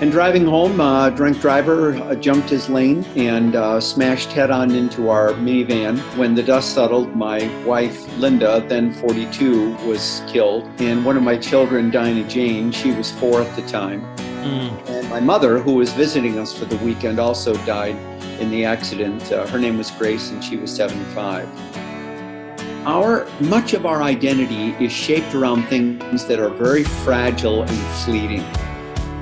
And driving home, uh, drunk driver uh, jumped his lane and uh, smashed head on into our minivan. When the dust settled, my wife, Linda, then 42, was killed. And one of my children, Diana Jane, she was four at the time. Mm. And my mother, who was visiting us for the weekend, also died in the accident. Uh, her name was Grace, and she was 75. Our much of our identity is shaped around things that are very fragile and fleeting.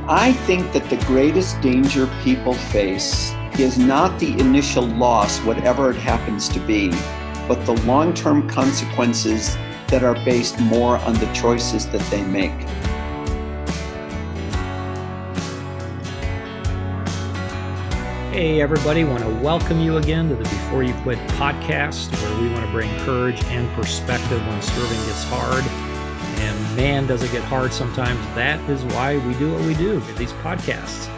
I think that the greatest danger people face is not the initial loss, whatever it happens to be, but the long term consequences that are based more on the choices that they make. Hey, everybody, want to welcome you again to the Before You Quit podcast, where we want to bring courage and perspective when serving gets hard man, does it get hard sometimes. That is why we do what we do these podcasts.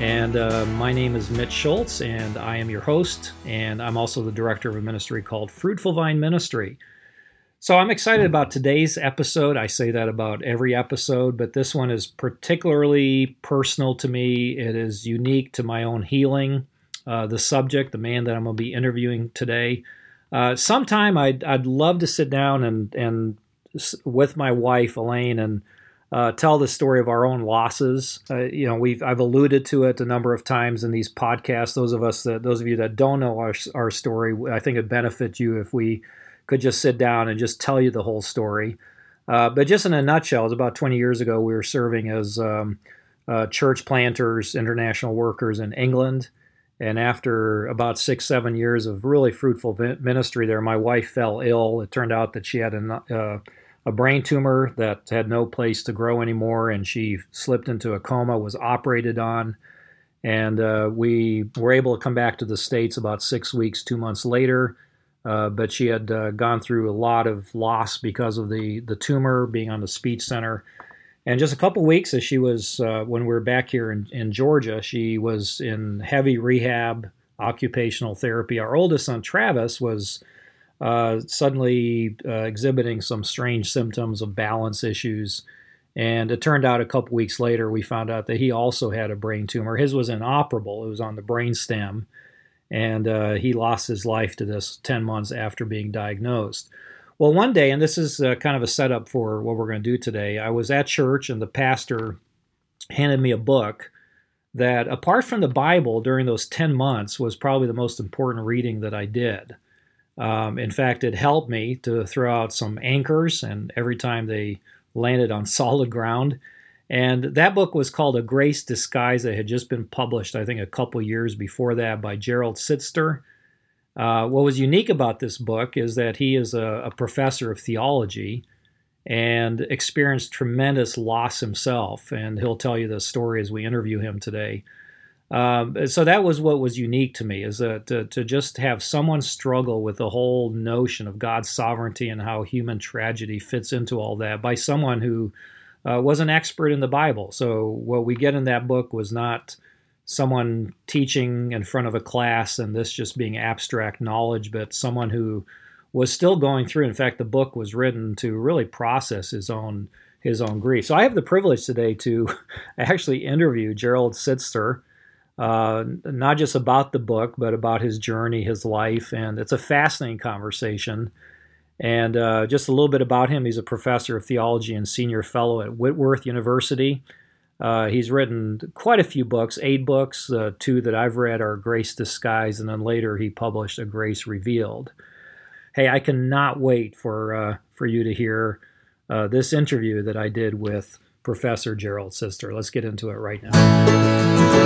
And uh, my name is Mitch Schultz, and I am your host. And I'm also the director of a ministry called Fruitful Vine Ministry. So I'm excited about today's episode. I say that about every episode, but this one is particularly personal to me. It is unique to my own healing. Uh, the subject, the man that I'm going to be interviewing today. Uh, sometime I'd, I'd love to sit down and, and with my wife Elaine and uh, tell the story of our own losses. Uh, you know, we've I've alluded to it a number of times in these podcasts. Those of us that those of you that don't know our our story, I think it benefit you if we could just sit down and just tell you the whole story. Uh, but just in a nutshell, it's about 20 years ago. We were serving as um, uh, church planters, international workers in England. And after about six, seven years of really fruitful ministry there, my wife fell ill. It turned out that she had a, a brain tumor that had no place to grow anymore, and she slipped into a coma, was operated on. And uh, we were able to come back to the States about six weeks, two months later. Uh, but she had uh, gone through a lot of loss because of the, the tumor being on the speech center and just a couple weeks as she was, uh, when we were back here in, in Georgia, she was in heavy rehab, occupational therapy. Our oldest son, Travis, was uh, suddenly uh, exhibiting some strange symptoms of balance issues. And it turned out a couple weeks later, we found out that he also had a brain tumor. His was inoperable, it was on the brain stem. And uh, he lost his life to this 10 months after being diagnosed. Well, one day, and this is uh, kind of a setup for what we're going to do today, I was at church and the pastor handed me a book that, apart from the Bible, during those 10 months was probably the most important reading that I did. Um, in fact, it helped me to throw out some anchors, and every time they landed on solid ground. And that book was called A Grace Disguise It had just been published, I think, a couple years before that by Gerald Sittser. Uh, what was unique about this book is that he is a, a, professor of theology and experienced tremendous loss himself. And he'll tell you the story as we interview him today. Um, so that was what was unique to me is that to, to just have someone struggle with the whole notion of God's sovereignty and how human tragedy fits into all that by someone who uh, was an expert in the Bible. So what we get in that book was not someone teaching in front of a class and this just being abstract knowledge, but someone who was still going through. In fact, the book was written to really process his own his own grief. So I have the privilege today to actually interview Gerald Sittser, uh, not just about the book, but about his journey, his life, and it's a fascinating conversation. And uh, just a little bit about him. He's a professor of theology and senior fellow at Whitworth University. Uh, he's written quite a few books, eight books. Uh, two that I've read are Grace Disguised, and then later he published A Grace Revealed. Hey, I cannot wait for uh, for you to hear uh, this interview that I did with Professor Gerald Sittser. Let's get into it right now.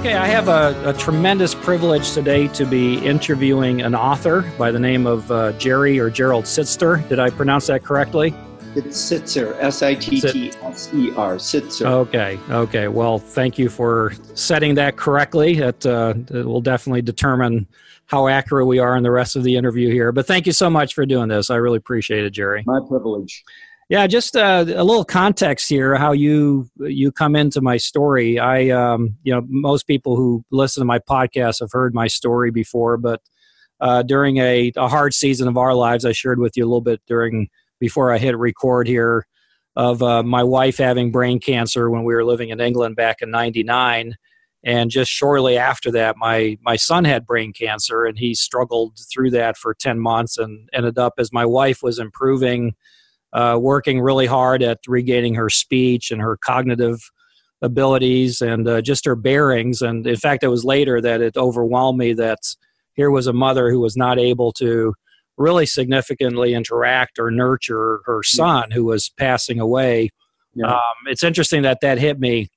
Okay, I have a, a, tremendous privilege today to be interviewing an author by the name of uh, Jerry or Gerald Sittser. Did I pronounce that correctly? It's Sittser, S I T T S E R, Sittser. Okay, okay. Well, thank you for setting that correctly. It, uh, it will definitely determine how accurate we are in the rest of the interview here. But thank you so much for doing this. I really appreciate it, Jerry. My privilege. Yeah, just uh, a little context here. How you you come into my story. I, um, you know, most people who listen to my podcast have heard my story before, but uh, during a, a hard season of our lives, I shared with you a little bit during before I hit record here. of uh, my wife having brain cancer when we were living in England back in '99, and just shortly after that, my my son had brain cancer, and he struggled through that for ten months, and ended up as my wife was improving, uh, working really hard at regaining her speech and her cognitive abilities and uh, just her bearings. And in fact, it was later that it overwhelmed me that here was a mother who was not able to really significantly interact or nurture her son who was passing away. Yeah. Um, it's interesting that that hit me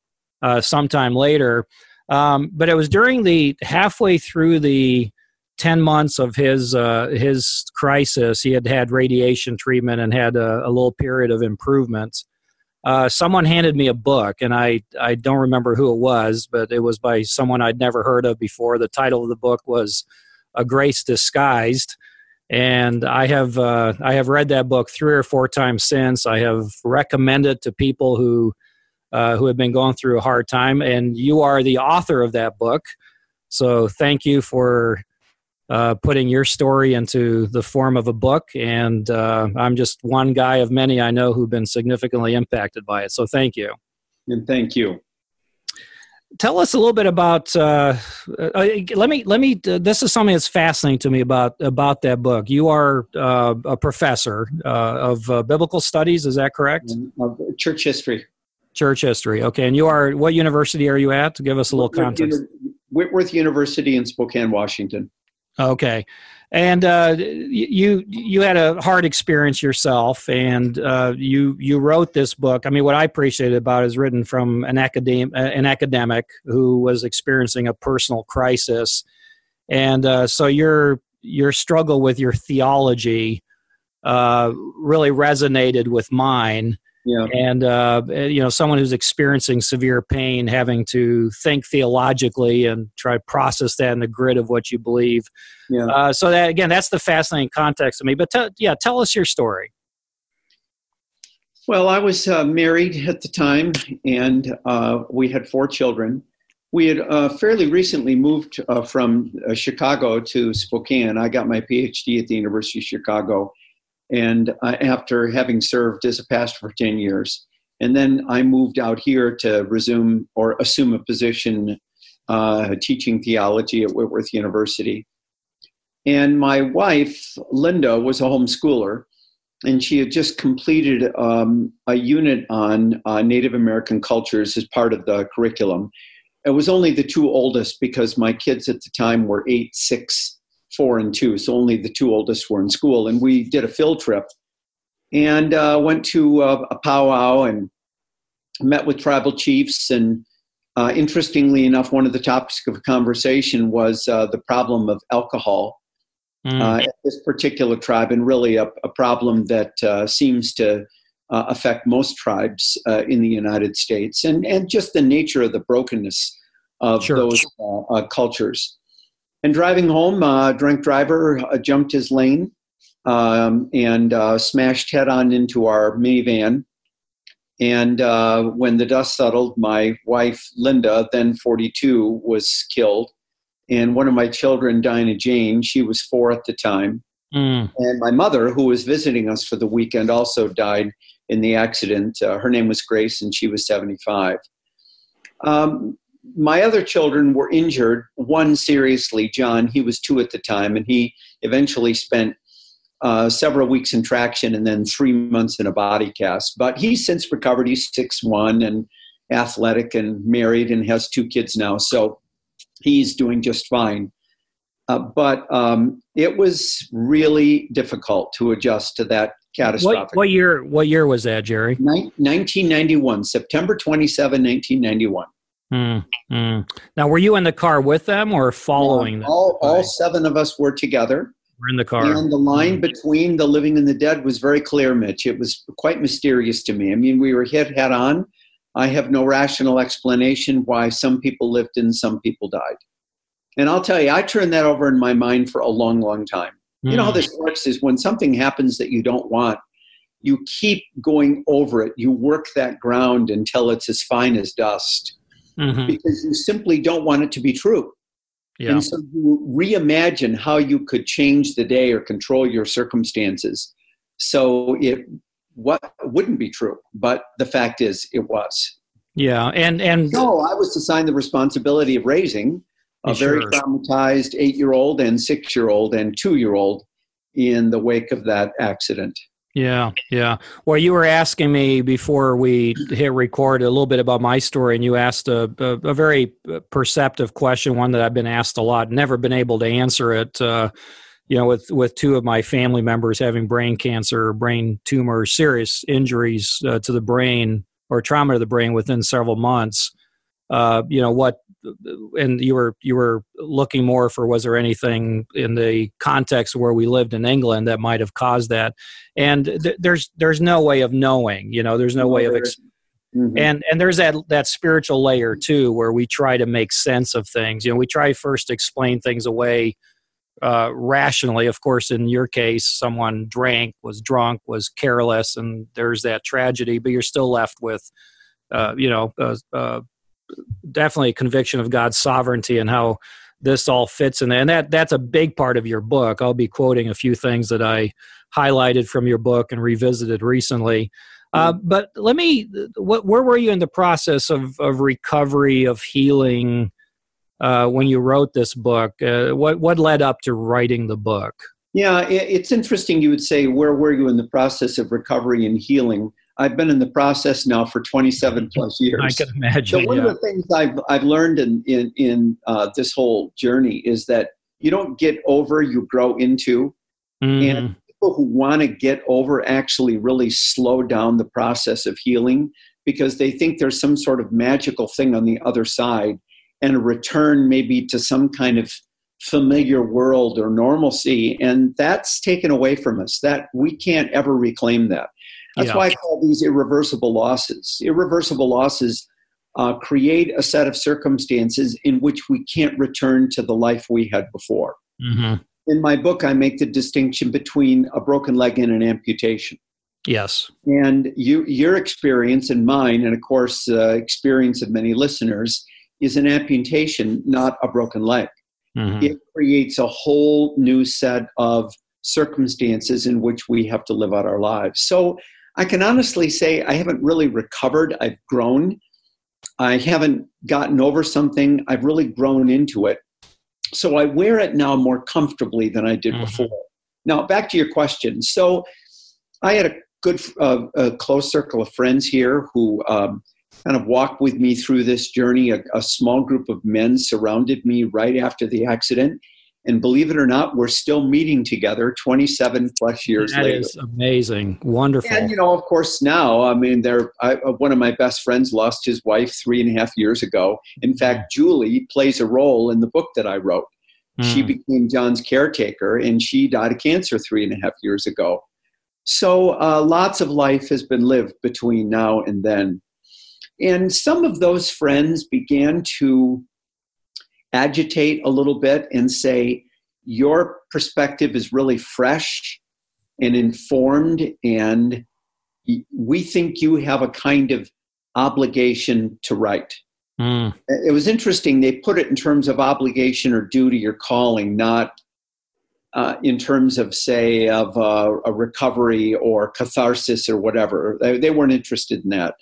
uh, sometime later. Um, but it was during the halfway through the 10 months of his uh, his crisis, he had had radiation treatment and had a, a little period of improvements Uh, someone handed me a book, and I, I don't remember who it was, but it was by someone I'd never heard of before. The title of the book was A Grace Disguised and I have uh, I have read that book three or four times since. I have recommended to people who uh, who have been going through a hard time, and you are the author of that book. So thank you for uh, putting your story into the form of a book. And uh, I'm just one guy of many I know who've been significantly impacted by it. So thank you. And thank you tell us a little bit about uh, uh, let me let me uh, this is something that's fascinating to me about about that book you are uh, a professor uh, of uh, biblical studies is that correct church history church history. Okay and you are what university are you at? To give us a little context. Whitworth university in spokane washington. Okay and uh, you you had a hard experience yourself, and uh, you you wrote this book. I mean, what I appreciated about it is written from an academic an academic who was experiencing a personal crisis, and uh, so your your struggle with your theology uh, really resonated with mine yeah. and uh, you know someone who's experiencing severe pain having to think theologically and try to process that in the grid of what you believe. Yeah. Uh, so that again that's the fascinating context of me. But t- yeah tell us your story. Well i was uh, married at the time and uh, we had four children. We had uh, fairly recently moved uh, from chicago to spokane. I got my phd at the university of chicago and uh, after having served as a pastor for 10 years. And then I moved out here to resume or assume a position uh, teaching theology at Whitworth University. And my wife, Linda, was a homeschooler, and she had just completed um, a unit on uh, Native American cultures as part of the curriculum. It was only the two oldest because my kids at the time were eight, six, four and two, so only the two oldest were in school. And we did a field trip and uh, went to uh, a powwow and met with tribal chiefs. And uh, interestingly enough, one of the topics of conversation was uh, the problem of alcohol mm. at this particular tribe, and really a, a problem that uh, seems to affect most tribes in the United States, and, and just the nature of the brokenness of sure. those cultures. And driving home, uh, drunk driver uh, jumped his lane um, and uh, smashed head on into our minivan. And uh, when the dust settled, my wife, Linda, then 42, was killed. And one of my children, Diana Jane, she was four at the time. Mm. And my mother, who was visiting us for the weekend, also died in the accident. Uh, her name was Grace, and she was 75. Um, my other children were injured. One seriously, John. He was two at the time, and he eventually spent uh, several weeks in traction and then three months in a body cast. But he's since recovered. He's six one and athletic and married and has two kids now. So he's doing just fine. Uh, but um, it was really difficult to adjust to that catastrophic. What, what year? What year was that, Jerry? Nin- 1991, September 27, 1991. Mm, mm. Now, were you in the car with them or following them? All, all seven of us were together. We're in the car. And the line mm. between the living and the dead was very clear, Mitch. It was quite mysterious to me. I mean, we were hit head on. I have no rational explanation why some people lived and some people died. And I'll tell you, I turned that over in my mind for a long, long time. You know how mm. this works is when something happens that you don't want, you keep going over it. You work that ground until it's as fine as dust mm-hmm. because you simply don't want it to be true. Yeah. And so you reimagine how you could change the day or control your circumstances so it what wouldn't be true. But the fact is, it was. Yeah, and and so I was assigned the responsibility of raising a Sure. very traumatized eight-year-old and six-year-old and two-year-old in the wake of that accident. Yeah, yeah. Well, you were asking me before we hit record a little bit about my story, and you asked a, a, a very perceptive question, one that I've been asked a lot, never been able to answer it. Uh, you know, with with two of my family members having brain cancer, brain tumor, serious injuries uh, to the brain or trauma to the brain within several months. Uh, you know what? And you were you were looking more for was there anything in the context where we lived in England that might have caused that? And th- there's there's no way of knowing. You know, there's no way of ex- Mhm. and and there's that that spiritual layer too where we try to make sense of things you know we try first to explain things away uh, rationally of course in your case someone drank was drunk was careless and there's that tragedy but you're still left with uh, you know uh, uh, definitely a conviction of god's sovereignty and how this all fits in there and that that's a big part of your book i'll be quoting a few things that i highlighted from your book and revisited recently uh, but let me, what, where were you in the process of, of recovery, of healing uh, when you wrote this book? Uh, what, what led up to writing the book? Yeah, it's interesting you would say, where were you in the process of recovery and healing? I've been in the process now for 27 plus years. I can imagine. So one yeah. of the things I've I've learned in in, in uh, this whole journey is that you don't get over, you grow into. Mhm. And people who want to get over actually really slow down the process of healing because they think there's some sort of magical thing on the other side and a return maybe to some kind of familiar world or normalcy and that's taken away from us that we can't ever reclaim that that's Yeah. why i call these irreversible losses irreversible losses uh, create a set of circumstances in which we can't return to the life we had before Mhm. in my book, I make the distinction between a broken leg and an amputation. Yes. And you, your experience and mine, and of course, uh, experience of many listeners, is an amputation, not a broken leg. Mhm. It creates a whole new set of circumstances in which we have to live out our lives. So I can honestly say I haven't really recovered. I've grown. I haven't gotten over something. I've really grown into it. So I wear it now more comfortably than I did Mhm. before. Now, back to your question. So I had a good, uh, a close circle of friends here who um, kind of walked with me through this journey. A, a small group of men surrounded me right after the accident. And believe it or not, we're still meeting together 27 plus years That later. is amazing. Wonderful. And you know, of course, now I mean, they're I, uh, one of my best friends lost his wife three and a half years ago. In fact, Julie plays a role in the book that I wrote. She Mm. became John's caretaker, and she died of cancer three and a half years ago. So uh, lots of life has been lived between now and then, and some of those friends began to agitate a little bit and say, "Your perspective is really fresh." and informed and we think you have a kind of obligation to write Mm. it was interesting they put it in terms of obligation or duty or calling not uh, in terms of say of uh, a recovery or catharsis or whatever they, they weren't interested in that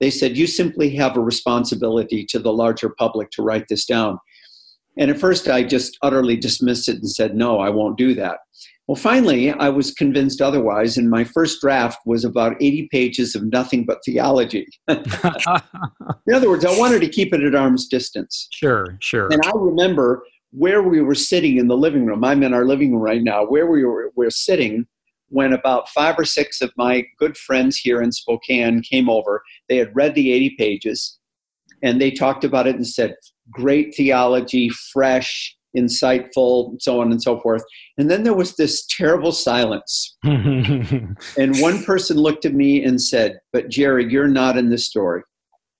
they said you simply have a responsibility to the larger public to write this down and at first i just utterly dismissed it and said no i won't do that well, finally, I was convinced otherwise, and my first draft was about 80 pages of nothing but theology. In other words, I wanted to keep it at arm's distance. sure, sure. And I remember where we were sitting in the living room. I'm in our living room right now, where we were, were sitting when about five or six of my good friends here in Spokane came over. They had read the 80 pages and they talked about it and said, great theology, fresh, insightful, so on and so forth. And then there was this terrible silence. And one person looked at me and said, But Jerry, you're not in the story.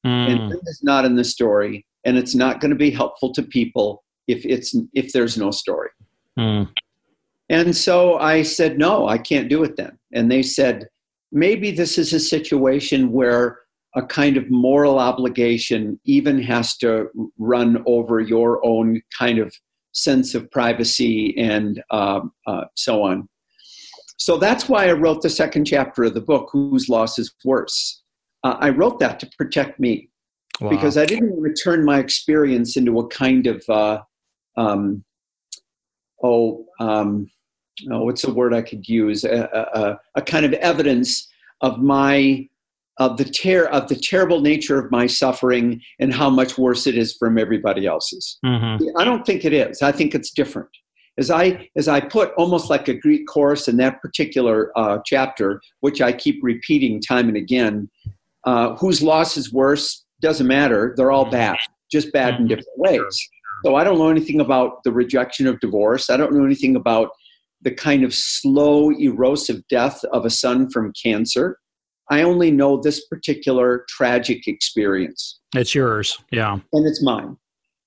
And Mm. Linda's not in the story. And it's not going to be helpful to people if it's if there's no story. Mm. And so I said, No, I can't do it then. And they said, Maybe this is a situation where a kind of moral obligation even has to run over your own kind of sense of privacy and um, uh, so on. So that's why I wrote the second chapter of the book, Whose Loss is Worse. Uh, I wrote that to protect me wow. because I didn't want to turn my experience into a kind of, uh, um, oh, um, oh, what's a word I could use? A, a, a kind of evidence of my of the ter- of the terrible nature of my suffering and how much worse it is from everybody else's. Mm-hmm. I don't think it is. I think it's different. As I as I put almost like a Greek chorus in that particular uh, chapter, which I keep repeating time and again, uh, whose loss is worse doesn't matter. They're all bad, just bad in mm-hmm. different ways. So I don't know anything about the rejection of divorce. I don't know anything about the kind of slow, erosive death of a son from cancer. I only know this particular tragic experience. It's yours, yeah. And it's mine.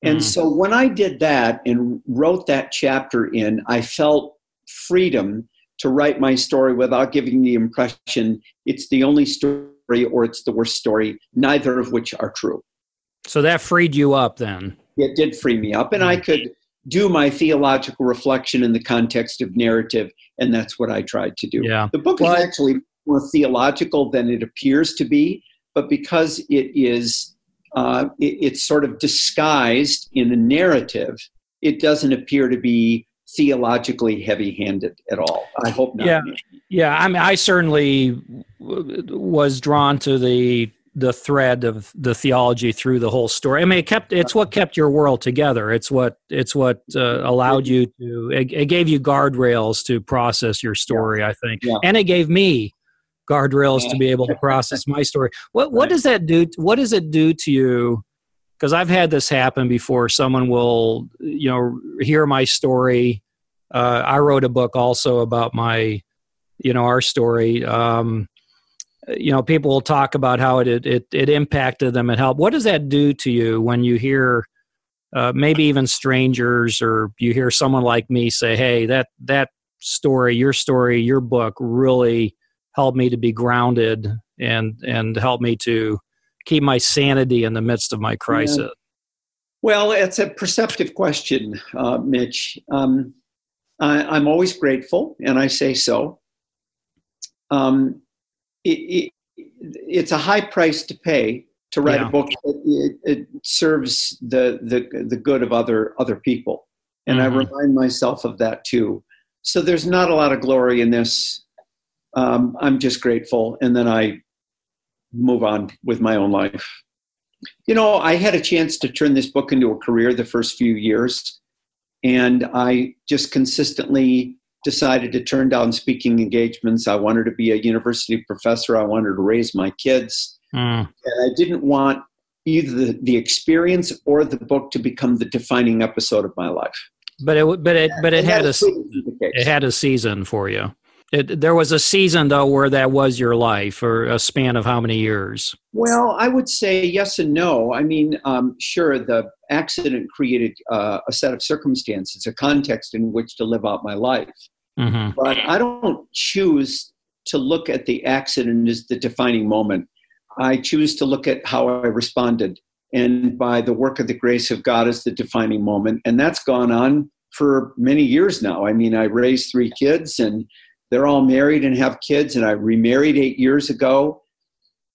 And mm. so when I did that and wrote that chapter in, I felt freedom to write my story without giving the impression it's the only story or it's the worst story, neither of which are true. So that freed you up then? It did free me up, and mm. I could do my theological reflection in the context of narrative, and that's what I tried to do. Yeah. The book well, is actually more theological than it appears to be, but because it is uh, it, it's sort of disguised in the narrative, it doesn't appear to be theologically heavy-handed at all. I hope not. Yeah, yeah. I mean, I certainly was drawn to the the thread of the theology through the whole story. I mean, it kept it's what kept your world together. It's what it's what uh, allowed you to. It, it, gave you guardrails to process your story. Yeah. I think, yeah. and it gave me guardrails to be able to process my story. What what does that do? What does it do to you? Because I've had this happen before. Someone will, you know, hear my story. Uh, I wrote a book also about my, you know, our story. Um, you know, people will talk about how it it it impacted them and helped. What does that do to you when you hear? Uh, maybe even strangers, or you hear someone like me say, "Hey, that that story, your story, your book, really help me to be grounded and and help me to keep my sanity in the midst of my crisis? Yeah. Well, it's a perceptive question, uh, Mitch. Um, I, am always grateful, and I say so. Um, it, it, it's a high price to pay to write yeah. a book. It, it, serves the, the the good of other other people, and mm-hmm. I remind myself of that too. So there's not a lot of glory in this um, I'm just grateful. And then I move on with my own life. You know, I had a chance to turn this book into a career the first few years, and I just consistently decided to turn down speaking engagements. I wanted to be a university professor, I wanted to raise my kids, mm. and I didn't want either the, the experience or the book to become the defining episode of my life. But it, but it, but it and had a, it had a season for you. It, there was a season though where that was your life, or a span of how many years? Well, I would say yes and no. I mean, um, sure, the accident created uh, a set of circumstances, a context in which to live out my life. Mm-hmm. But I don't choose to look at the accident as the defining moment. I choose to look at how I responded, and by the work of the grace of God as the defining moment. And that's gone on for many years now. I mean, I raised three kids and they're all married and have kids, and I remarried eight years ago.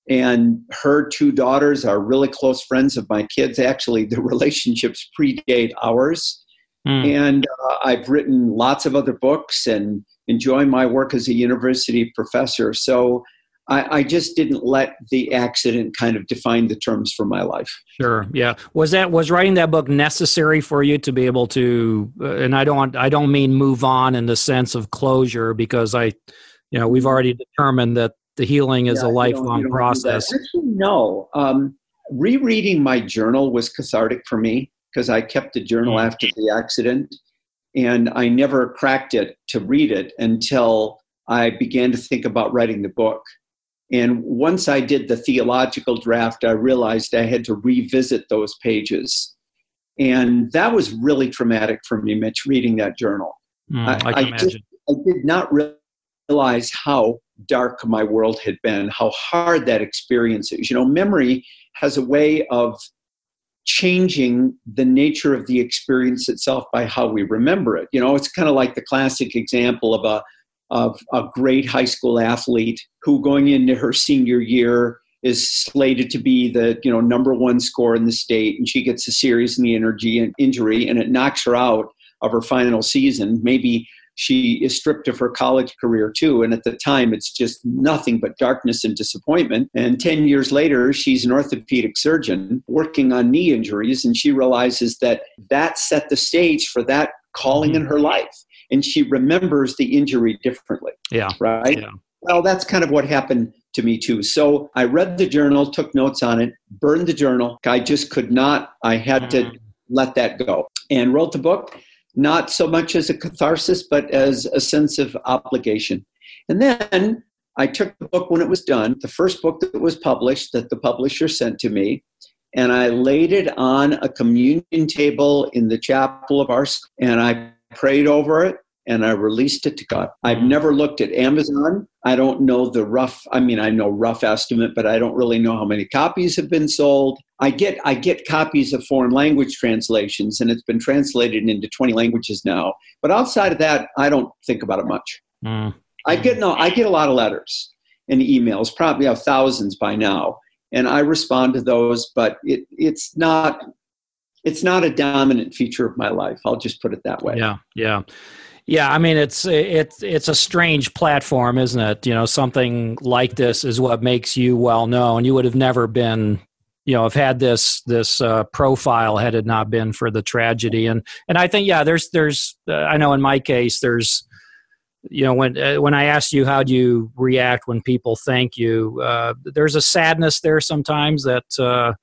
And her two daughters are really close friends of my kids. Actually, the relationships predate ours. Mm. And uh, I've written lots of other books and enjoy my work as a university professor. So I, I, just didn't let the accident kind of define the terms for my life. Sure. Yeah. Was that was writing that book necessary for you to be able to? Uh, and I don't I don't mean move on in the sense of closure because I, you know, we've already determined that the healing is yeah, a lifelong you don't, you don't process. Actually, no. Um, rereading my journal was cathartic for me because I kept the journal mm-hmm. after the accident, and I never cracked it to read it until I began to think about writing the book and once I did the theological draft, I realized I had to revisit those pages. And that was really traumatic for me, Mitch, reading that journal. Mm, I, I, I, just, I did not realize how dark my world had been, how hard that experience is. You know, memory has a way of changing the nature of the experience itself by how we remember it. You know, it's kind of like the classic example of a of a great high school athlete who, going into her senior year, is slated to be the you know number one scorer in the state, and she gets a serious knee energy and injury, and it knocks her out of her final season. Maybe she is stripped of her college career too. And at the time, it's just nothing but darkness and disappointment. And 10 years later, she's an orthopedic surgeon working on knee injuries. And she realizes that that set the stage for that calling in mm-hmm. her life. And she remembers the injury differently. Yeah. Right? Yeah. Well, that's kind of what happened to me too. So I read the journal, took notes on it, burned the journal. I just could not, I had to mm. let that go and wrote the book not so much as a catharsis, but as a sense of obligation. And then I took the book when it was done, the first book that was published that the publisher sent to me, and I laid it on a communion table in the chapel of our school, and I prayed over it and I released it to God. I've never looked at Amazon. I don't know the rough, I mean, I know rough estimate, but I don't really know how many copies have been sold. I get I get copies of foreign language translations and it's been translated into 20 languages now. But outside of that, I don't think about it much. Mm. I get no I get a lot of letters and emails, probably have thousands by now. And I respond to those, but it, it's not it's not a dominant feature of my life. I'll just put it that way. Yeah, yeah. Yeah, I mean it's it's it's a strange platform, isn't it? You know, something like this is what makes you well known. You would have never been, you know, have had this this uh, profile had it not been for the tragedy. And and I think yeah, there's there's uh, I know in my case there's you know when uh, when I asked you how do you react when people thank you, uh, there's a sadness there sometimes that.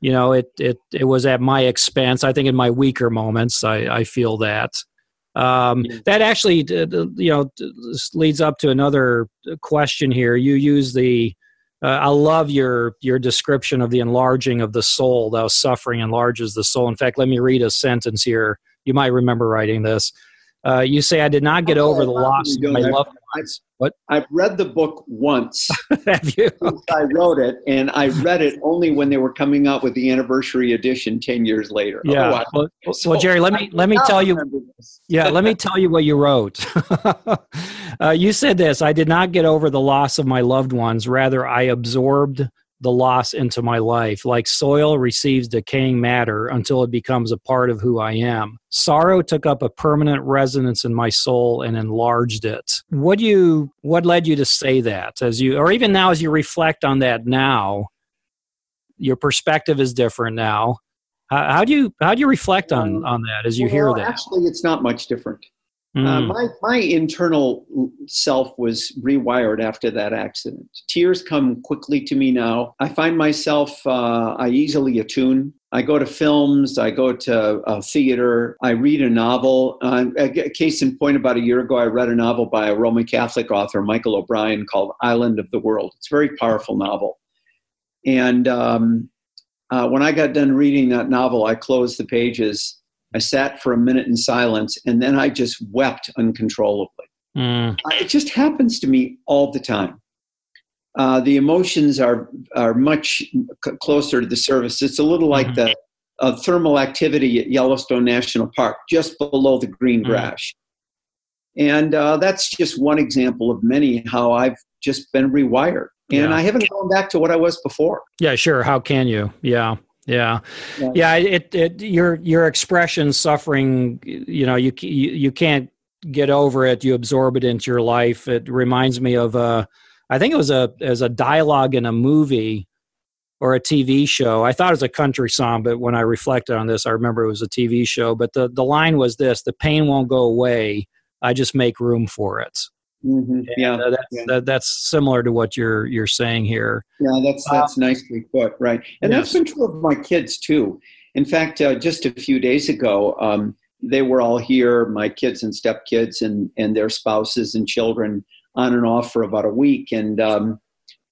You know, it it it was at my expense. I think in my weaker moments, I, I feel that. Um, that actually, you know, leads up to another question here. You use the, uh, I love your your description of the enlarging of the soul. Thou suffering enlarges the soul. In fact, let me read a sentence here. You might remember writing this. Uh, you say, "I did not get over the loss of my loved ones." What? I've read the book once. Have you? I wrote it, and I read it only when they were coming out with the anniversary edition ten years later. Yeah. Oh, well, so well, Jerry, let me let me tell you. Yeah, let me tell you what you wrote. uh, you said this: "I did not get over the loss of my loved ones. Rather, I absorbed the loss into my life. Like soil receives decaying matter until it becomes a part of who I am. Sorrow took up a permanent resonance in my soul and enlarged it. What do you what led you to say that as you or even now as you reflect on that now? Your perspective is different now. How, how do you how do you reflect on um, on that as you well, hear that? Actually, it's not much different. Mm. Uh, my my internal self was rewired after that accident. Tears come quickly to me now. I find myself uh, I easily attune. I go to films. I go to uh, theater. I read a novel. Uh, a case in point, about a year ago, I read a novel by a Roman Catholic author, Michael O'Brien, called "Island of the World." It's a very powerful novel. And um, uh, when I got done reading that novel, I closed the pages I sat for a minute in silence and then I just wept uncontrollably. Mm. It just happens to me all the time. Uh, the emotions are are much c- closer to the surface. It's a little like mm-hmm. the uh, thermal activity at Yellowstone National Park, just below the green mm. grass. And uh, that's just one example of many how I've just been rewired. And yeah. I haven't gone back to what I was before. Yeah, sure. How can you? Yeah. Yeah, yeah. It, it your your expression suffering. You know, you you, you can't get over it. You absorb it into your life. It reminds me of a. I think it was a as a dialogue in a movie or a TV show. I thought it was a country song, but when I reflected on this, I remember it was a TV show. But the the line was this: "The pain won't go away. I just make room for it." Mm-hmm. Yeah, uh, that's, yeah. That, that's similar to what you're you're saying here. Yeah, that's that's uh, nicely put, right? And yes. that's been true of my kids too. In fact, uh, just a few days ago, um, they were all here, my kids and stepkids, and and their spouses and children, on and off for about a week. And um,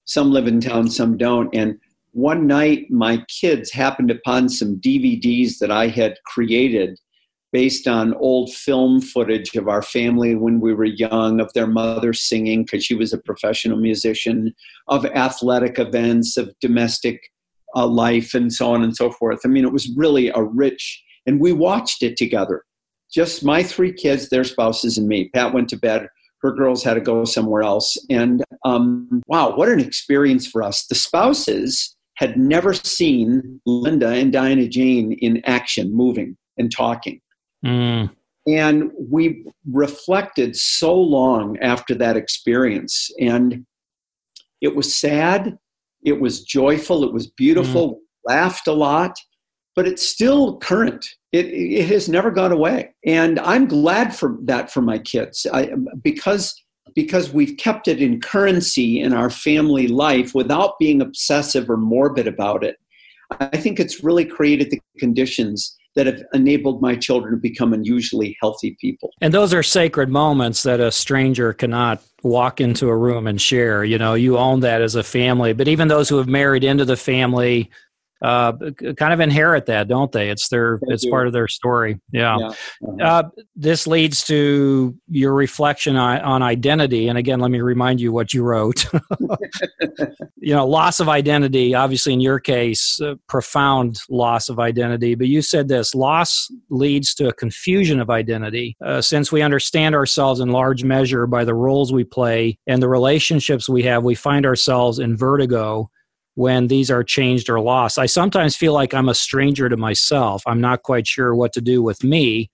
some live in town, some don't. And one night, my kids happened upon some DVDs that I had created based on old film footage of our family when we were young, of their mother singing because she was a professional musician, of athletic events, of domestic uh, life, and so on and so forth. I mean, it was really a rich, and we watched it together. Just my three kids, their spouses, and me. Pat went to bed. her girls had to go somewhere else. And um, wow, what an experience for us. The spouses had never seen Linda and Diana Jane in action, moving and talking. Mm. And we reflected so long after that experience. And it was sad, it was joyful, it was beautiful, mm. laughed a lot, but it's still current. It, it has never gone away. And I'm glad for that for my kids I, because because we've kept it in currency in our family life without being obsessive or morbid about it. I think it's really created the conditions that have enabled my children to become unusually healthy people. And those are sacred moments that a stranger cannot walk into a room and share. You know, you own that as a family. But even those who have married into the family uh, kind of inherit that, don't they? It's their it's part of their story. Yeah. yeah. Uh-huh. Uh, this leads to your reflection on, on, identity. And again, let me remind you what you wrote. you know, loss of identity. Obviously, in your case, profound loss of identity. But you said this: loss leads to a confusion of identity. Uh, since we understand ourselves in large measure by the roles we play and the relationships we have, we find ourselves in vertigo when these are changed or lost. I sometimes feel like I'm a stranger to myself. I'm not quite sure what to do with me.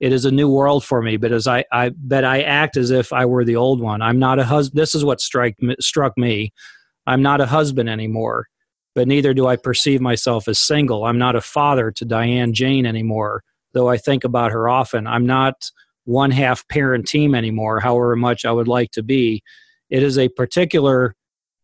It is a new world for me, but as I, I but I act as if I were the old one. I'm not a husband. This is what strike struck me. I'm not a husband anymore, but neither do I perceive myself as single. I'm not a father to Diane Jane anymore, though I think about her often. I'm not one half parent team anymore, however much I would like to be. It is a particular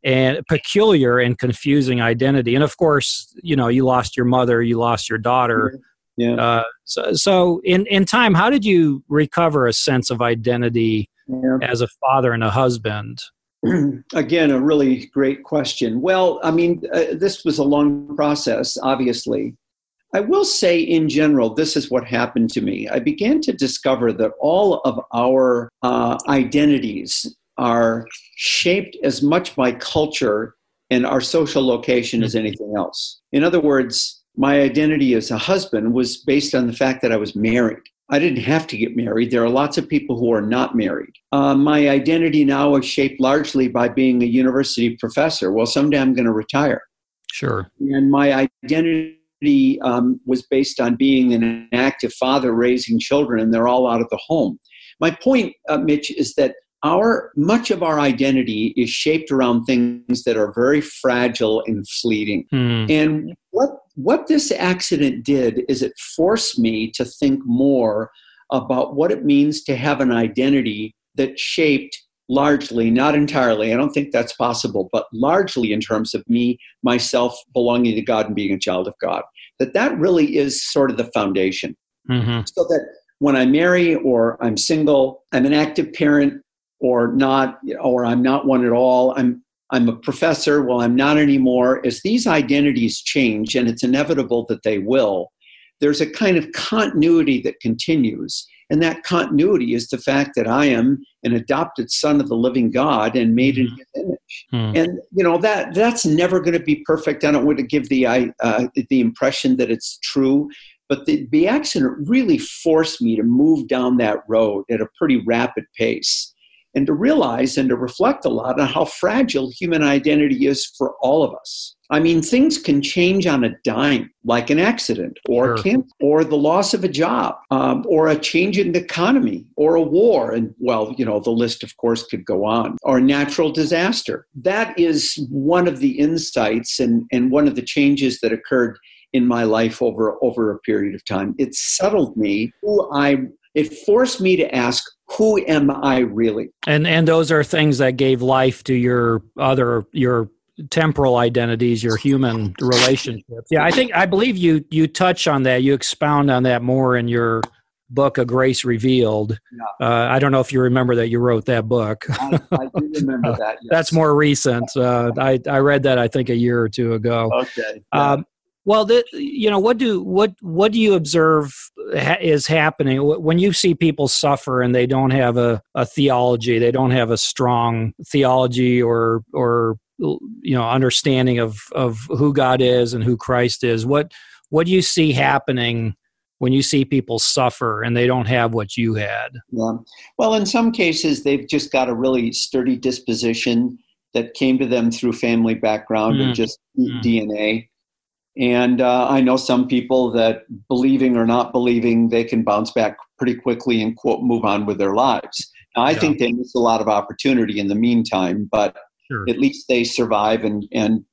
and peculiar and confusing identity. And of course, you know, you lost your mother, you lost your daughter. Yeah. Uh, so, so in in time, how did you recover a sense of identity yeah. as a father and a husband? Again, a really great question. Well, I mean, uh, this was a long process, obviously. I will say, in general, this is what happened to me. I began to discover that all of our uh, identities are shaped as much by culture and our social location as anything else. In other words, my identity as a husband was based on the fact that I was married. I didn't have to get married. There are lots of people who are not married. Uh, my identity now is shaped largely by being a university professor. Well, someday I'm going to retire. Sure. And my identity um, was based on being an active father raising children, and they're all out of the home. My point, uh, Mitch, is that our much of our identity is shaped around things that are very fragile and fleeting. Hmm. And what what this accident did is it forced me to think more about what it means to have an identity that shaped largely, not entirely, I don't think that's possible, but largely in terms of me, myself belonging to God and being a child of God. That that really is sort of the foundation. Mm-hmm. So that when I marry or I'm single, I'm an active parent, or not or i'm not one at all. I'm i'm a professor. Well i'm not anymore. As these identities change and it's inevitable that they will there's a kind of continuity that continues. And that continuity is the fact that i am an adopted son of the living god and made in his image. Hmm. and you know that that's never going to be perfect. I don't want to give the uh, the impression that it's true but the, the accident really forced me to move down that road at a pretty rapid pace and to realize and to reflect a lot on how fragile human identity is for all of us. I mean, things can change on a dime, like an accident, or sure. cancer, or the loss of a job, um, or a change in the economy, or a war, and well, you know, the list, of course, could go on, or a natural disaster. That is one of the insights and, and one of the changes that occurred in my life over over a period of time. It settled me who I. It forced me to ask who am I really? And and those are things that gave life to your other your temporal identities, your human relationships. Yeah, I think I believe you you touch on that. You expound on that more in your book, A Grace Revealed. Yeah. Uh, I don't know if you remember that you wrote that book. I, I do remember that. Yes. That's more recent. Uh, I I read that I think a year or two ago. Okay. Yeah. Um, well, the, you know, what do what what do you observe ha- is happening when you see people suffer and they don't have a, a theology, they don't have a strong theology or or you know understanding of of who God is and who Christ is. What what do you see happening when you see people suffer and they don't have what you had. Yeah. Well, in some cases, they've just got a really sturdy disposition that came to them through family background mm. or just mm. DNA. And uh, I know some people that believing or not believing, they can bounce back pretty quickly and quote move on with their lives. Now, I yeah. think they miss a lot of opportunity in the meantime, but sure. at least they survive and, and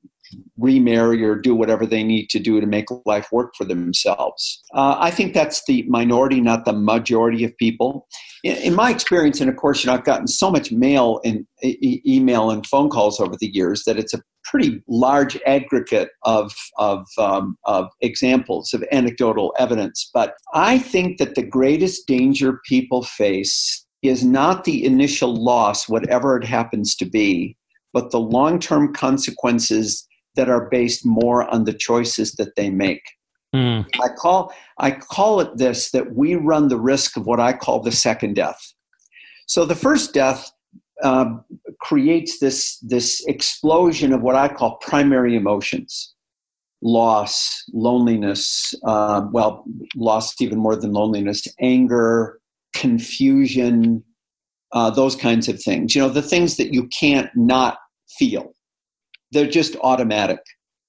remarry or do whatever they need to do to make life work for themselves. Uh, I think that's the minority, not the majority of people. In, in, my experience, and of course, you know, I've gotten so much mail and e- email and phone calls over the years that it's a pretty large aggregate of of, um, of examples of anecdotal evidence. But I think that the greatest danger people face is not the initial loss, whatever it happens to be, but the long term consequences that are based more on the choices that they make. Mm. I call I call it this that we run the risk of what I call the second death. So the first death uh, creates this this explosion of what I call primary emotions, loss, loneliness. Uh, well, loss even more than loneliness, anger, confusion, uh, those kinds of things. You know, the things that you can't not feel they're just automatic.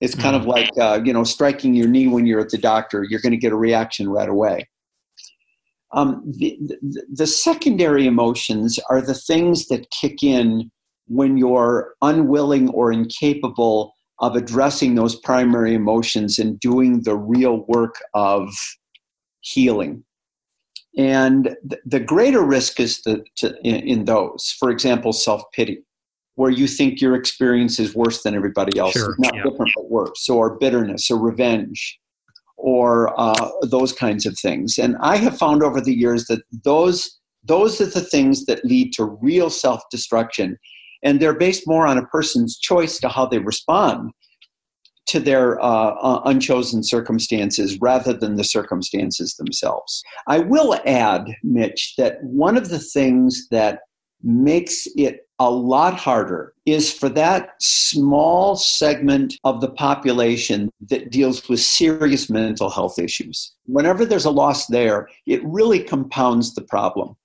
It's kind mm. of like uh, you know striking your knee when you're at the doctor. You're going to get a reaction right away. Um, the, the, the secondary emotions are the things that kick in when you're unwilling or incapable of addressing those primary emotions and doing the real work of healing. And the greater risk is the, to, in, in, those. For example, self pity where you think your experience is worse than everybody else, sure, not yeah. different but worse, or bitterness or revenge or uh, those kinds of things. And I have found over the years that those those are the things that lead to real self destruction, and they're based more on a person's choice to how they respond to their uh, uh, unchosen circumstances rather than the circumstances themselves. I will add, Mitch, that one of the things that makes it a lot harder is for that small segment of the population that deals with serious mental health issues. Whenever there's a loss there, it really compounds the problem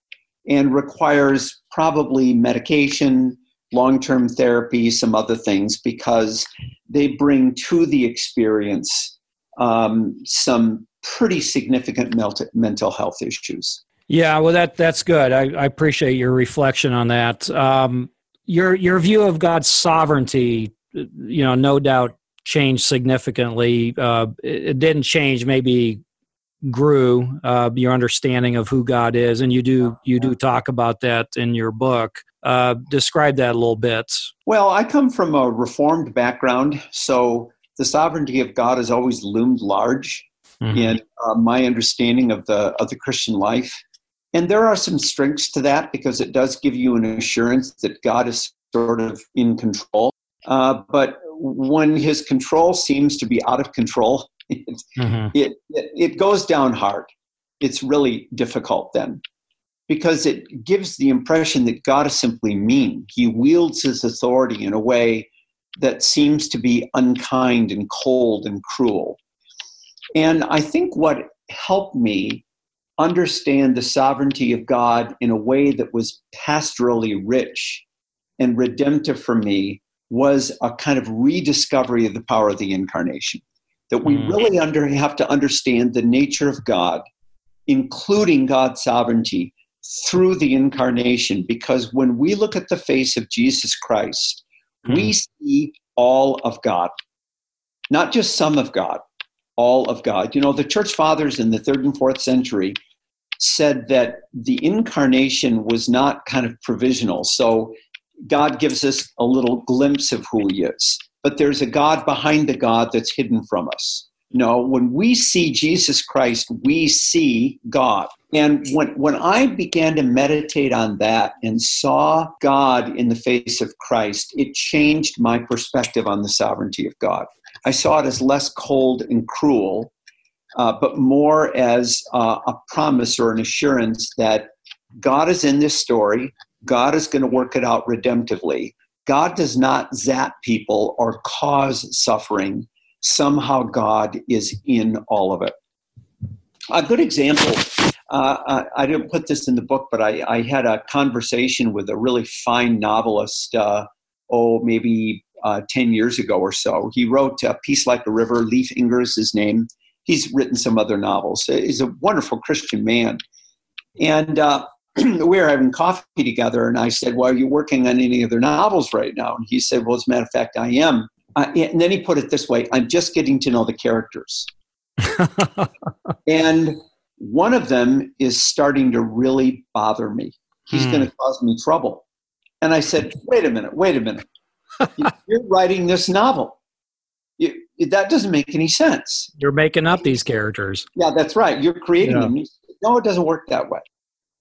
and requires probably medication, long term therapy, some other things, because they bring to the experience um, some pretty significant mental health issues. Yeah, well, that that's good. I, I appreciate your reflection on that. Um, your your view of God's sovereignty, you know, no doubt changed significantly. Uh, it, it, didn't change, maybe grew uh, your understanding of who God is, and you do you do talk about that in your book. Uh, describe that a little bit. Well, I come from a reformed background, so the sovereignty of God has always loomed large mm-hmm. in uh, my understanding of the of the Christian life. And there are some strengths to that because it does give you an assurance that God is sort of in control. Uh, but when his control seems to be out of control, it, mm-hmm. it, it, it goes down hard. It's really difficult then because it gives the impression that God is simply mean. He wields his authority in a way that seems to be unkind and cold and cruel. And I think what helped me understand the sovereignty of God in a way that was pastorally rich and redemptive for me was a kind of rediscovery of the power of the incarnation. That we mm. really under, have to understand the nature of God, including God's sovereignty, through the incarnation. Because when we look at the face of Jesus Christ, mm. we see all of God, not just some of God all of God. You know, the church fathers in the third and fourth century said that the incarnation was not kind of provisional. So God gives us a little glimpse of who he is, but there's a God behind the God that's hidden from us. No, when we see Jesus Christ, we see God. And when, when I began to meditate on that and saw God in the face of Christ, it changed my perspective on the sovereignty of God. I saw it as less cold and cruel, uh, but more as uh, a promise or an assurance that God is in this story. God is going to work it out redemptively. God does not zap people or cause suffering. Somehow God is in all of it. A good example. Uh, I, didn't put this in the book, but I, I had a conversation with a really fine novelist. Uh, oh, maybe uh, 10 years ago or so. He wrote A Peace Like a River. Leif Enger is his name. He's written some other novels. He's a wonderful Christian man. And uh, we were having coffee together, and I said, Well, are you working on any other novels right now? And he said, Well, as a matter of fact, I am. Uh, and then he put it this way I'm just getting to know the characters. and one of them is starting to really bother me. He's hmm. going to cause me trouble. And I said, Wait a minute, wait a minute. You're writing this novel. You, that doesn't make any sense. You're making up these characters. Yeah, that's right. You're creating yeah. them. No, it doesn't work that way.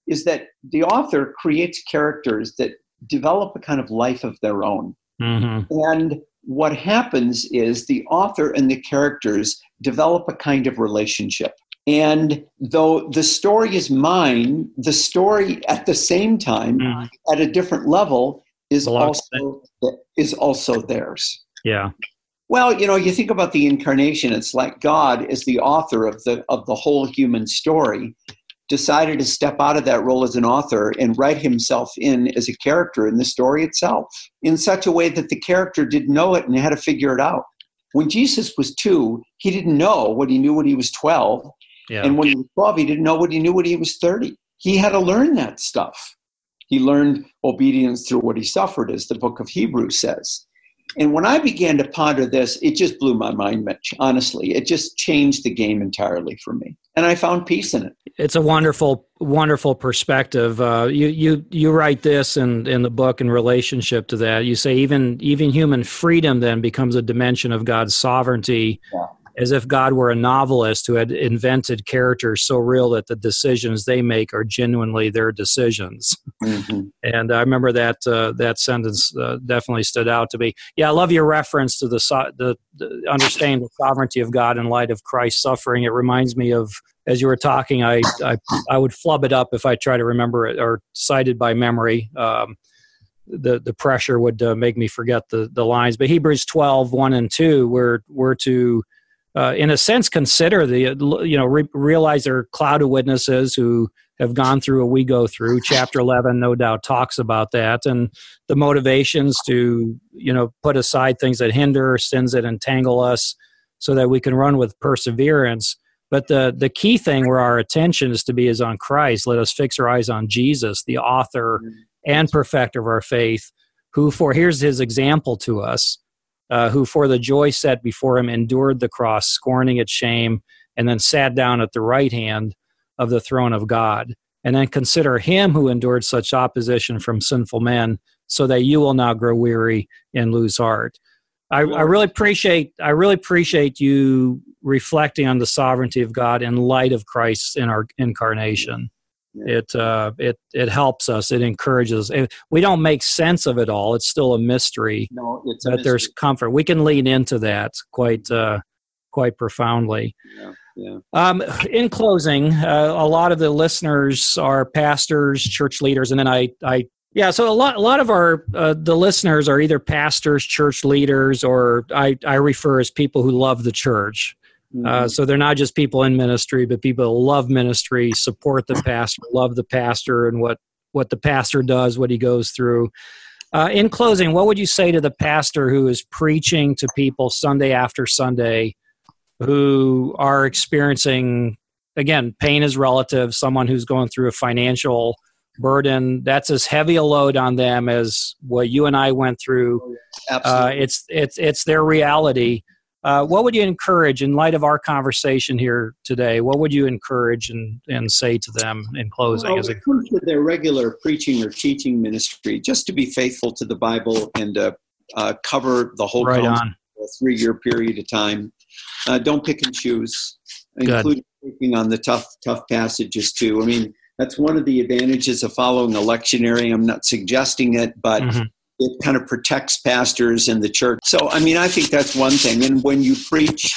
Is that the author creates characters that develop a kind of life of their own. Mm-hmm. And what happens is the author and the characters develop a kind of relationship. And though the story is mine, the story at the same time, mm. at a different level, is also is also theirs. Yeah. Well, you know, you think about the incarnation, it's like God is the author of the of the whole human story, decided to step out of that role as an author and write himself in as a character in the story itself in such a way that the character didn't know it and had to figure it out. When Jesus was two, he didn't know what he knew when he was 12. Yeah. And when he was 12, he didn't know what he knew when he was 30. He had to learn that stuff. He learned obedience through what he suffered, as the book of Hebrews says. And when I began to ponder this, it just blew my mind, Mitch. Honestly, it just changed the game entirely for me, and I found peace in it. It's a wonderful, wonderful perspective. Uh, you you you write this in in the book in relationship to that. You say even even human freedom then becomes a dimension of God's sovereignty. Yeah as if God were a novelist who had invented characters so real that the decisions they make are genuinely their decisions. Mm-hmm. And I remember that uh, that sentence uh, definitely stood out to me. Yeah, I love your reference to the, so- the, the understanding the sovereignty of God in light of Christ's suffering. It reminds me of as you were talking, I, I, I would flub it up if I try to remember it or cite it by memory. Um, the the pressure would uh, make me forget the the lines. But Hebrews 12, 1 and 2, we're, we're to uh, in a sense, consider the, you know, re- realize there are cloud of witnesses who have gone through what we go through. Chapter 11, no doubt, talks about that and the motivations to, you know, put aside things that hinder, sins that entangle us so that we can run with perseverance. But the, the key thing where our attention is to be is on Christ. Let us fix our eyes on Jesus, the author and perfecter of our faith, who, for here's his example to us uh, who for the joy set before him endured the cross, scorning its shame, and then sat down at the right hand of the throne of God. And then consider him who endured such opposition from sinful men, so that you will not grow weary and lose heart. I, I really appreciate I really appreciate you reflecting on the sovereignty of God in light of Christ's in our incarnation. It uh, it it helps us. It encourages. we don't make sense of it all. It's still a mystery. No, it's but there's comfort. We can lean into that quite uh, quite profoundly. Yeah. Yeah. Um, in closing, uh, a lot of the listeners are pastors, church leaders, and then I, I, yeah. So a lot, a lot of our uh, the listeners are either pastors, church leaders, or I, I refer as people who love the church. Uh, mm-hmm. Uh, so they're not just people in ministry, but people who love ministry, support the pastor, love the pastor, and what what the pastor does, what he goes through. Uh, in closing, what would you say to the pastor who is preaching to people Sunday after Sunday, who are experiencing again pain is relative? Someone who's going through a financial burden that's as heavy a load on them as what you and I went through. Oh, Absolutely. Uh, it's it's it's their reality. Uh, what would you encourage in light of our conversation here today? What would you encourage and, and say to them in closing? Well, as it comes to their regular preaching or teaching ministry, just to be faithful to the Bible and uh, uh, cover the whole right on. a three year period of time. Uh, don't pick and choose, including picking on the tough tough passages too. I mean, that's one of the advantages of following a lectionary. I'm not suggesting it, but mm-hmm it kind of protects pastors and the church. So, I mean, I think that's one thing. And when you preach,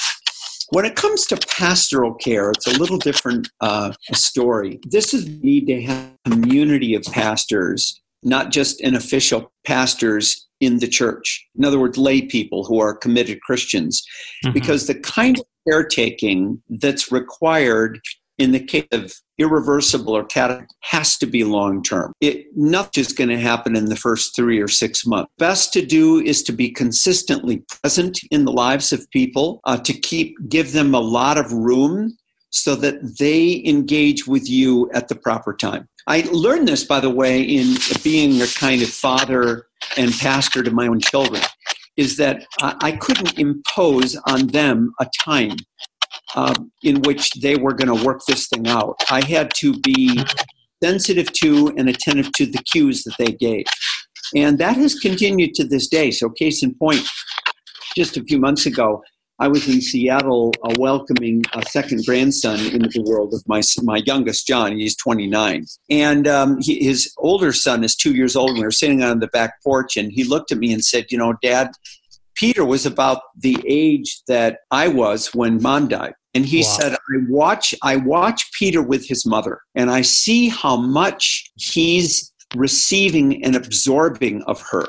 when it comes to pastoral care, it's a little different uh, story. This is need to have a community of pastors, not just an official pastors in the church. In other words, lay people who are committed Christians, mm-hmm. because the kind of caretaking that's required in the case of irreversible or cat has to be long term. It nothing is going to happen in the first three or six months. Best to do is to be consistently present in the lives of people, uh, to keep give them a lot of room so that they engage with you at the proper time. I learned this, by the way, in being a kind of father and pastor to my own children, is that I couldn't impose on them a time um, in which they were going to work this thing out. I had to be sensitive to and attentive to the cues that they gave. And that has continued to this day. So, case in point, just a few months ago, I was in Seattle uh, welcoming a second grandson into the world of my my youngest John. He's 29, and um, he, his older son is two years old. And we were sitting on the back porch, and he looked at me and said, "You know, Dad, Peter was about the age that I was when Mom died." And he wow. said, "I watch I watch Peter with his mother, and I see how much he's receiving and absorbing of her."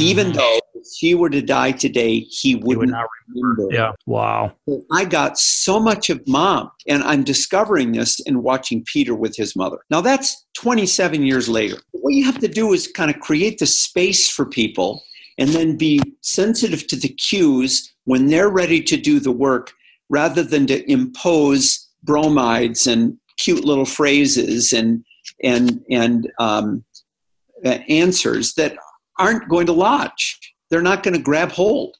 even mm-hmm. though if she were to die today, he wouldn't would not remember. Yeah. Wow. I got so much of mom, and I'm discovering this in watching Peter with his mother. Now that's 27 years later. What you have to do is kind of create the space for people and then be sensitive to the cues when they're ready to do the work rather than to impose bromides and cute little phrases and and and um, uh, answers that aren't going to lodge. They're not going to grab hold,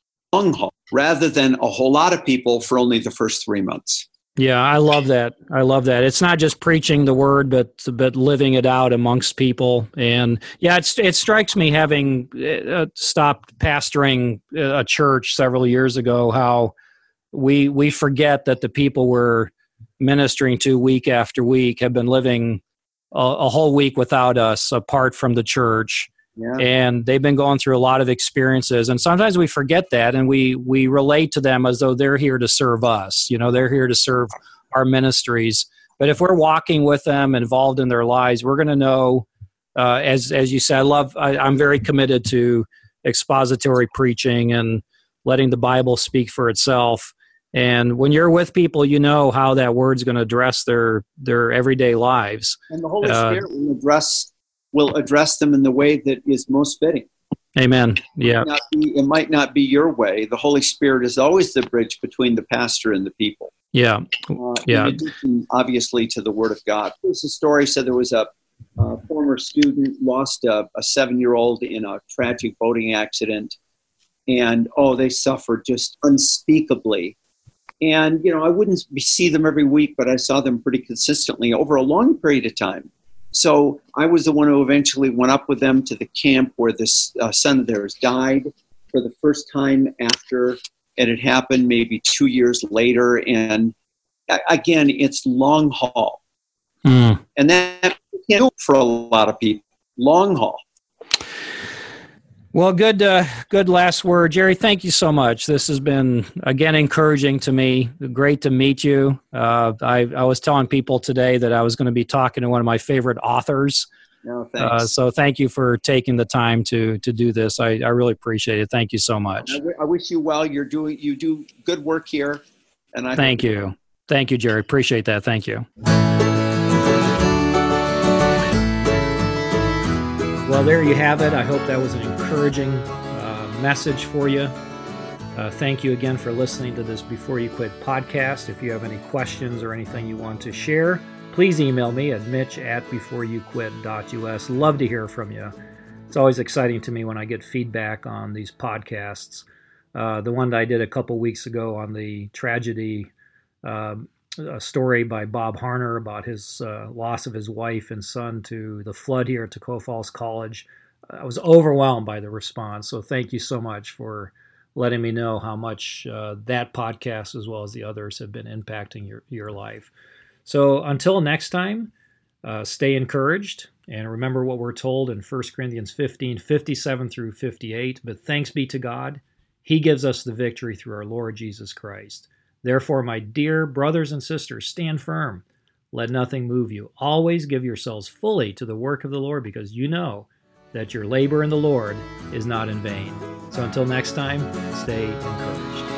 rather than a whole lot of people for only the first three months. Yeah, I love that. I love that. It's not just preaching the word, but but living it out amongst people. And yeah, it's, it strikes me having uh, stopped pastoring a church several years ago how we we forget that the people we're ministering to week after week have been living a, a whole week without us, apart from the church yeah. And they've been going through a lot of experiences. And sometimes we forget that and we, we relate to them as though they're here to serve us. You know, they're here to serve our ministries. But if we're walking with them, involved in their lives, we're going to know, uh, as, as you said, I love, I, I'm very committed to expository preaching and letting the Bible speak for itself. And when you're with people, you know how that word's going to address their their everyday lives. And the Holy uh, Spirit will address will address them in the way that is most fitting. Amen. Yeah. It might, be, it might not be your way. The Holy Spirit is always the bridge between the pastor and the people. Yeah. Uh, yeah. Addition, obviously, to the Word of God. There's a story said there was a, a former student lost a, a seven year old in a tragic boating accident. And oh, they suffered just unspeakably. And, you know, I wouldn't see them every week, but I saw them pretty consistently over a long period of time. So I was the one who eventually went up with them to the camp where this uh, son of theirs died for the first time after it had happened, maybe two years later. And again, it's long haul. Mm. And that can't do for a lot of people. Long haul. Well, good, uh, good last word, Jerry. Thank you so much. This has been again encouraging to me. Great to meet you. Uh, I, I was telling people today that I was going to be talking to one of my favorite authors. No, uh, so thank you for taking the time to to do this. I, I really appreciate it. Thank you so much. I, w- I wish you well. You're doing you do good work here, and I thank you. Thank you, Jerry. Appreciate that. Thank you. Well, there you have it. I hope that was an encouraging uh, message for you. Uh, thank you again for listening to this Before You Quit podcast. If you have any questions or anything you want to share, please email me at mitch at beforeyouquit.us. Love to hear from you. It's always exciting to me when I get feedback on these podcasts. Uh, the one that I did a couple weeks ago on the tragedy um, a story by Bob Harner about his uh, loss of his wife and son to the flood here at Toccoa Falls College. I was overwhelmed by the response. So thank you so much for letting me know how much uh, that podcast, as well as the others, have been impacting your, your life. So until next time, uh, stay encouraged and remember what we're told in 1 Corinthians 15 57 through 58. But thanks be to God, He gives us the victory through our Lord Jesus Christ. Therefore, my dear brothers and sisters, stand firm. Let nothing move you. Always give yourselves fully to the work of the Lord because you know that your labor in the Lord is not in vain. So until next time, stay encouraged.